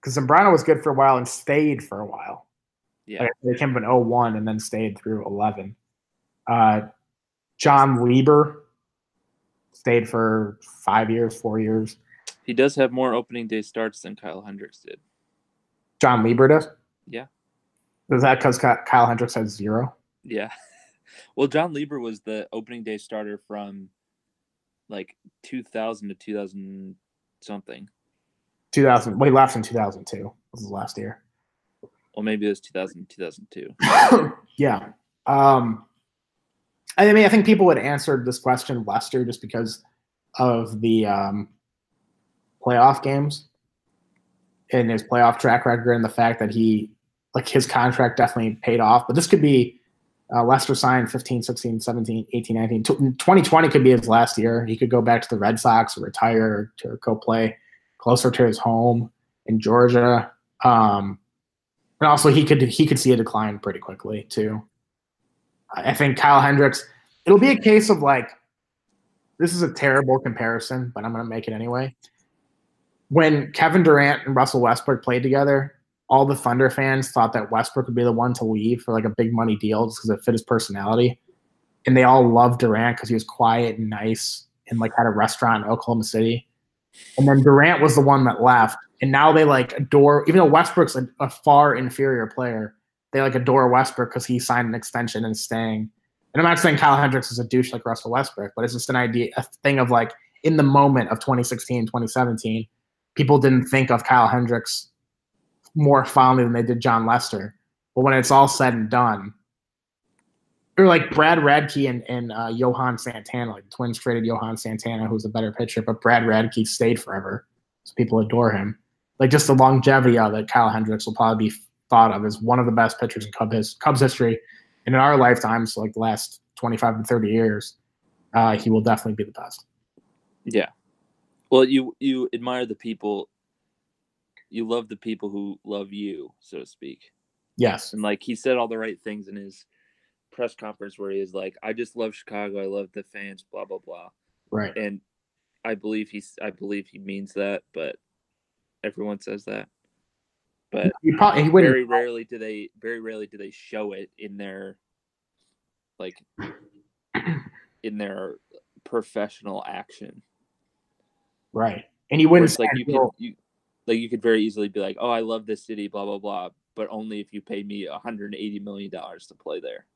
Because Zambrano was good for a while and stayed for a while. Yeah, Like, they came up in 01 and then stayed through 11. Uh, Jon Lieber stayed for five years, four years. he does have more opening day starts than Kyle Hendricks did. Jon Lieber does? Yeah. Is that because Kyle Hendricks has zero? Yeah. Well, Jon Lieber was the opening day starter from like 2000 to 2000 something. 2000. Well, he left in 2002. Was his last year. Well, maybe it was 2000 2002. yeah. Um, I mean, I think people would answer this question Lester just because of the um, playoff games and his playoff track record and the fact that he, like, his contract definitely paid off. But this could be uh, Lester signed 15, 16, 17, 18, 19. Tw- 2020 could be his last year. He could go back to the Red Sox or retire or go play closer to his home in Georgia. Um, and also, he could he could see a decline pretty quickly too. I think Kyle Hendricks. It'll be a case of like, this is a terrible comparison, but I'm going to make it anyway. When Kevin Durant and Russell Westbrook played together, all the Thunder fans thought that Westbrook would be the one to leave for like a big money deal just because it fit his personality, and they all loved Durant because he was quiet and nice and like had a restaurant in Oklahoma City. And then Durant was the one that left, and now they like adore. Even though Westbrook's a, a far inferior player, they like adore Westbrook because he signed an extension and staying. And I'm not saying Kyle Hendricks is a douche like Russell Westbrook, but it's just an idea, a thing of like in the moment of 2016, 2017, people didn't think of Kyle Hendricks more fondly than they did Jon Lester. But when it's all said and done, or like Brad Radke and, and uh, Johan Santana, like the Twins traded Johan Santana, who's a better pitcher, but Brad Radke stayed forever, so people adore him. Like just the longevity of it, Kyle Hendricks will probably be thought of as one of the best pitchers in Cubs, Cubs history, and in our lifetimes, like the last twenty-five to thirty years, uh, he will definitely be the best. Yeah. Well, you you admire the people. You love the people who love you, so to speak. Yes, And like he said all the right things in his press conference where he is like, "I just love Chicago. I love the fans." Blah blah blah. right. And I believe he's. I believe he means that, but everyone says that. But He probably he very rarely do they. Very rarely do they show it in their, like, in their professional action. right, and he wouldn't like you could you like you could very easily be like, oh, I love this city, blah blah blah, but only if you paid me 180 million dollars to play there.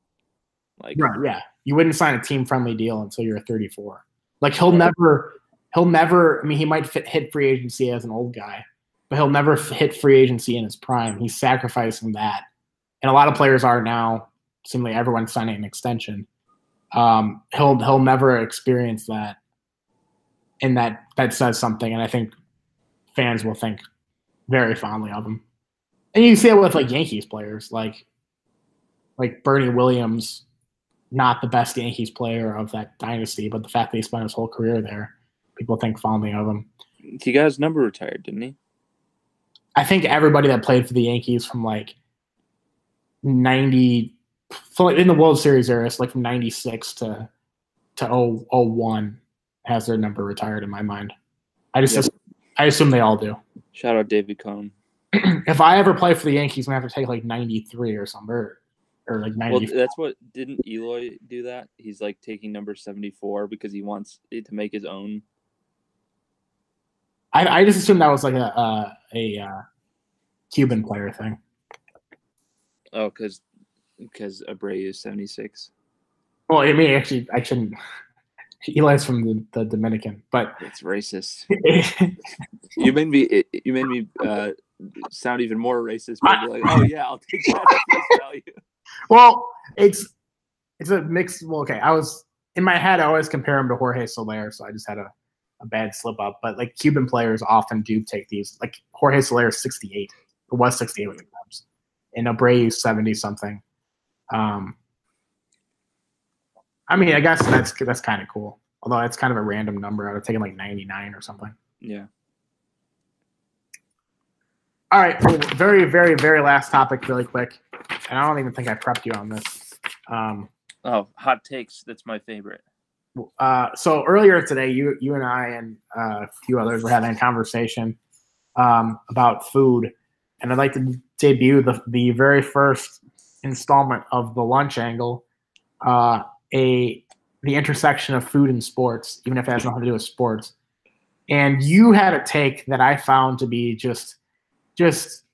Like, Right, yeah. You wouldn't sign a team friendly deal until you're 34. Like he'll never, he'll never. I mean, he might fit, hit free agency as an old guy, but he'll never f- hit free agency in his prime. He's sacrificing that, and a lot of players are now. Seemingly, everyone's signing an extension. Um, he'll he'll never experience that, and that that says something. And I think fans will think very fondly of him. And you see it with like Yankees players, like like Bernie Williams not the best Yankees player of that dynasty, but the fact that he spent his whole career there, people think fondly of him. he got his number retired, didn't he? I think everybody that played for the Yankees from like ninety, so like in the World Series era, it's like from ninety six to to 0, 01 has their number retired in my mind. I just Yep. I assume they all do. Shout out David Cone. if I ever play for the Yankees, I'm gonna have to take like ninety three or something, or, or like Well, that's what didn't Eloy do that? He's like taking number 74 because he wants it to make his own. I, I just assumed that was like a a, a uh, Cuban player thing. Oh, because because Abreu is 76. Well, I mean, actually, I shouldn't. Eloy's from the, the Dominican, but It's racist. You made me you made me uh, sound even more racist. Like, oh yeah, I'll take that value. Well, it's it's a mix. Well, okay, I was in my head. I always compare him to Jorge Soler, so I just had a, a bad slip up. But like Cuban players often do take these. Like Jorge Soler is sixty eight, or was sixty eight with the Cubs, and Abreu seventy something. Um, I mean, I guess that's that's kind of cool. Although that's kind of a random number. I would have taken like ninety nine or something. Yeah. All right, well, very, very, very last topic, really quick, and I don't even think I prepped you on this. Um, Oh, hot takes. That's my favorite. uh, so earlier today, you, you and I and uh, a few others were having a conversation um, about food, and I'd like to debut the the very first installment of the lunch angle, uh, a the intersection of food and sports, even if it has nothing to do with sports. And you had a take that I found to be just just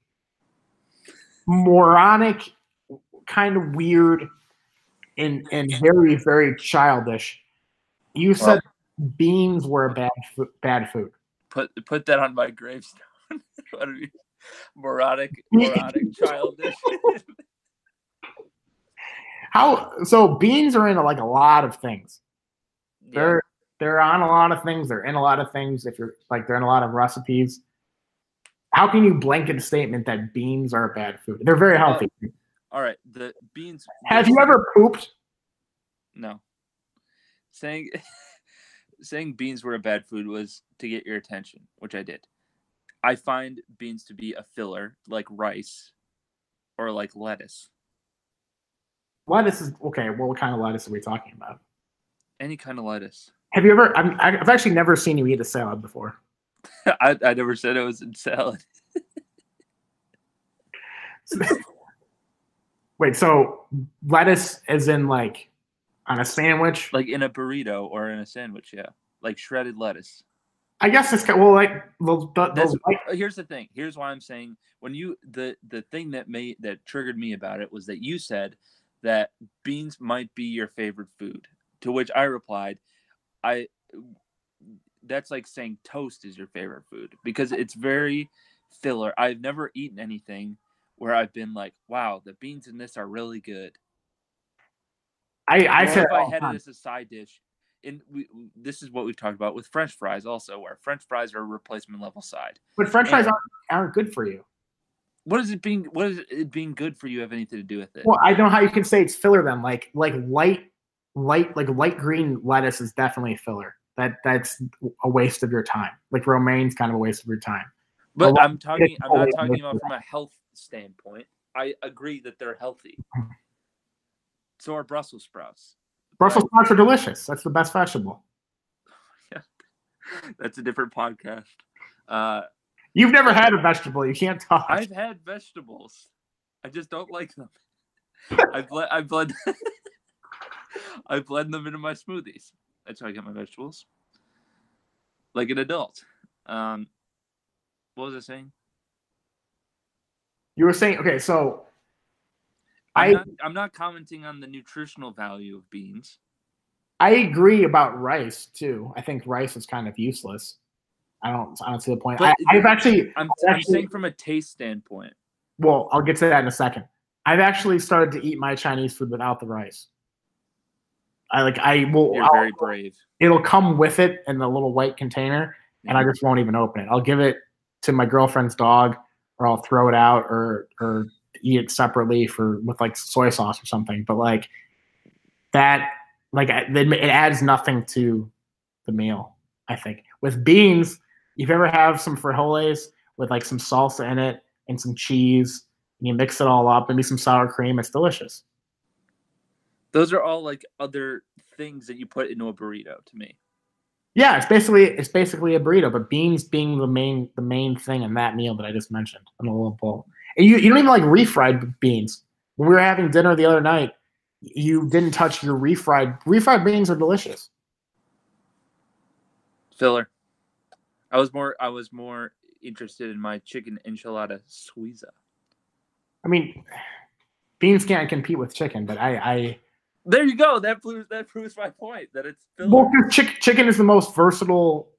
moronic, kind of weird, and and very very childish. You said beans were a bad food, bad food. Put put that on my gravestone. what are you? Moronic, moronic, childish. How so? Beans are in like a lot of things. yeah. They're they're on a lot of things. They're in a lot of things. If you're like they're in a lot of recipes. How can you blanket a statement that beans are a bad food? They're very healthy. All right. The beans. Have you ever pooped? No. Saying saying beans were a bad food was to get your attention, which I did. I find beans to be a filler, like rice or like lettuce. Lettuce is okay. Well, what kind of lettuce are we talking about? Any kind of lettuce. Have you ever? I'm, I've actually never seen you eat a salad before. I, I never said it was in salad. Wait, so lettuce is in like on a sandwich? Like in a burrito or in a sandwich, yeah. Like shredded lettuce. I guess it's well like well, the, That's, the uh, here's the thing. Here's why I'm saying when you the the thing that made that triggered me about it was that you said that beans might be your favorite food. To which I replied, I that's like saying toast is your favorite food because it's very filler. I've never eaten anything where I've been like, wow, the beans in this are really good. I I said if I had time. it as a side dish, and we, this is what we've talked about with French fries also, where French fries are a replacement level side. but French fries aren't, aren't good for you. What is it being? What is it being good for you have anything to do with it? Well, I don't know how you can say it's filler then. Like like light light like light green lettuce is definitely a filler. That that's a waste of your time. Like romaine's kind of a waste of your time. But I'm talking. I'm not talking about from a health standpoint. I agree that they're healthy. So are Brussels sprouts. Brussels sprouts are delicious. That's the best vegetable. That's a different podcast. Uh, You've never had a vegetable. You can't talk. I've had vegetables. I just don't like them. I blend. I blend. I blend them into my smoothies. That's how I get my vegetables. Like an adult. Um, what was I saying? You were saying okay, so I'm I not, I'm not commenting on the nutritional value of beans. I agree about rice too. I think rice is kind of useless. I don't I don't see the point. But I, I've actually I'm, I've actually- saying from a taste standpoint. well, I'll get to that in a second. I've actually started to eat my Chinese food without the rice. I like I will You're I'll- very brave. it'll come with it in the little white container and I mm-hmm. just won't even open it. I'll give it to my girlfriend's dog or I'll throw it out or or eat it separately for with like soy sauce or something. But like that like it it adds nothing to the meal, I think. With beans, if you ever have some frijoles with like some salsa in it and some cheese, and you mix it all up, maybe some sour cream, it's delicious. Those are all like other things that you put into a burrito to me. Yeah, it's basically it's basically a burrito, but beans being the main the main thing in that meal that I just mentioned in a little bowl. And you, you don't even like refried beans. When we were having dinner the other night, you didn't touch your refried refried beans are delicious. Filler. I was more I was more interested in my chicken enchilada suiza. I mean, beans can't compete with chicken, but I I There you go. That proves that proves my point that it's filler. well, chick, chicken is the most versatile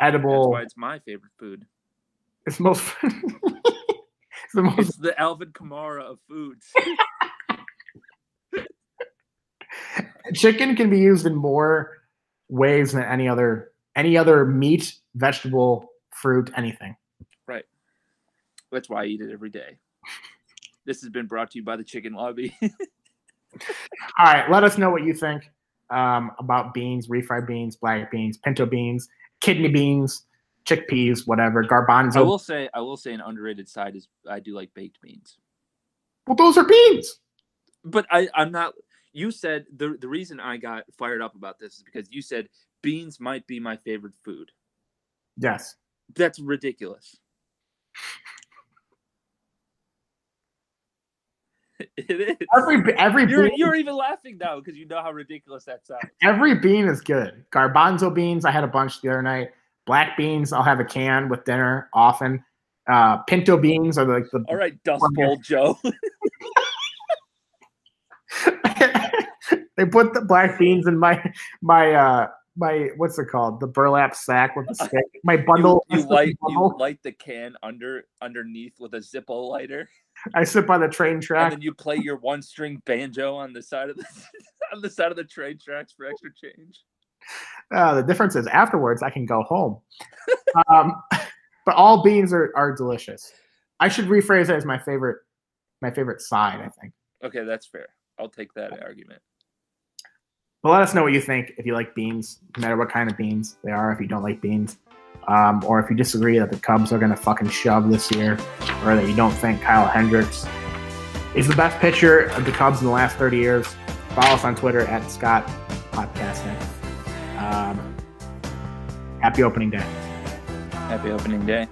edible. That's why it's my favorite food. It's the most it's the most It's the Alvin Kamara of foods. chicken can be used in more ways than any other any other meat, vegetable, fruit, anything. right. That's why I eat it every day. This has been brought to you by the Chicken Lobby. All right, let us know what you think um, about beans, refried beans, black beans, pinto beans, kidney beans, chickpeas, whatever, garbanzo. I will say I will say an underrated side is I do like baked beans. well, those are beans. But I, I'm not you said the the reason I got fired up about this is because you said beans might be my favorite food. Yes. That's ridiculous. it is. Every every You're bean, you're even laughing now because you know how ridiculous that sounds. every bean is good. Garbanzo beans, I had a bunch the other night. Black beans, I'll have a can with dinner often. Uh, pinto beans are like the All right, Dust Bowl Joe. they put the black beans in my my uh my what's it called the burlap sack with the stick my bundle you slip light the you light the can under underneath with a Zippo lighter, I sit by the train track. and then you play your one string banjo on the side of the on the side of the train tracks for extra change. uh, the difference is afterwards I can go home um but all beans are are delicious I should rephrase it as my favorite my favorite side I think Okay, that's fair. I'll take that argument. but let us know what you think if you like beans no matter what kind of beans they are if you don't like beans um, or if you disagree that the Cubs are going to fucking shove this year, or that you don't think Kyle Hendricks is the best pitcher of the Cubs in the last 30 years, follow us on Twitter at Scott Podcasting. Um, happy opening day. Happy opening day.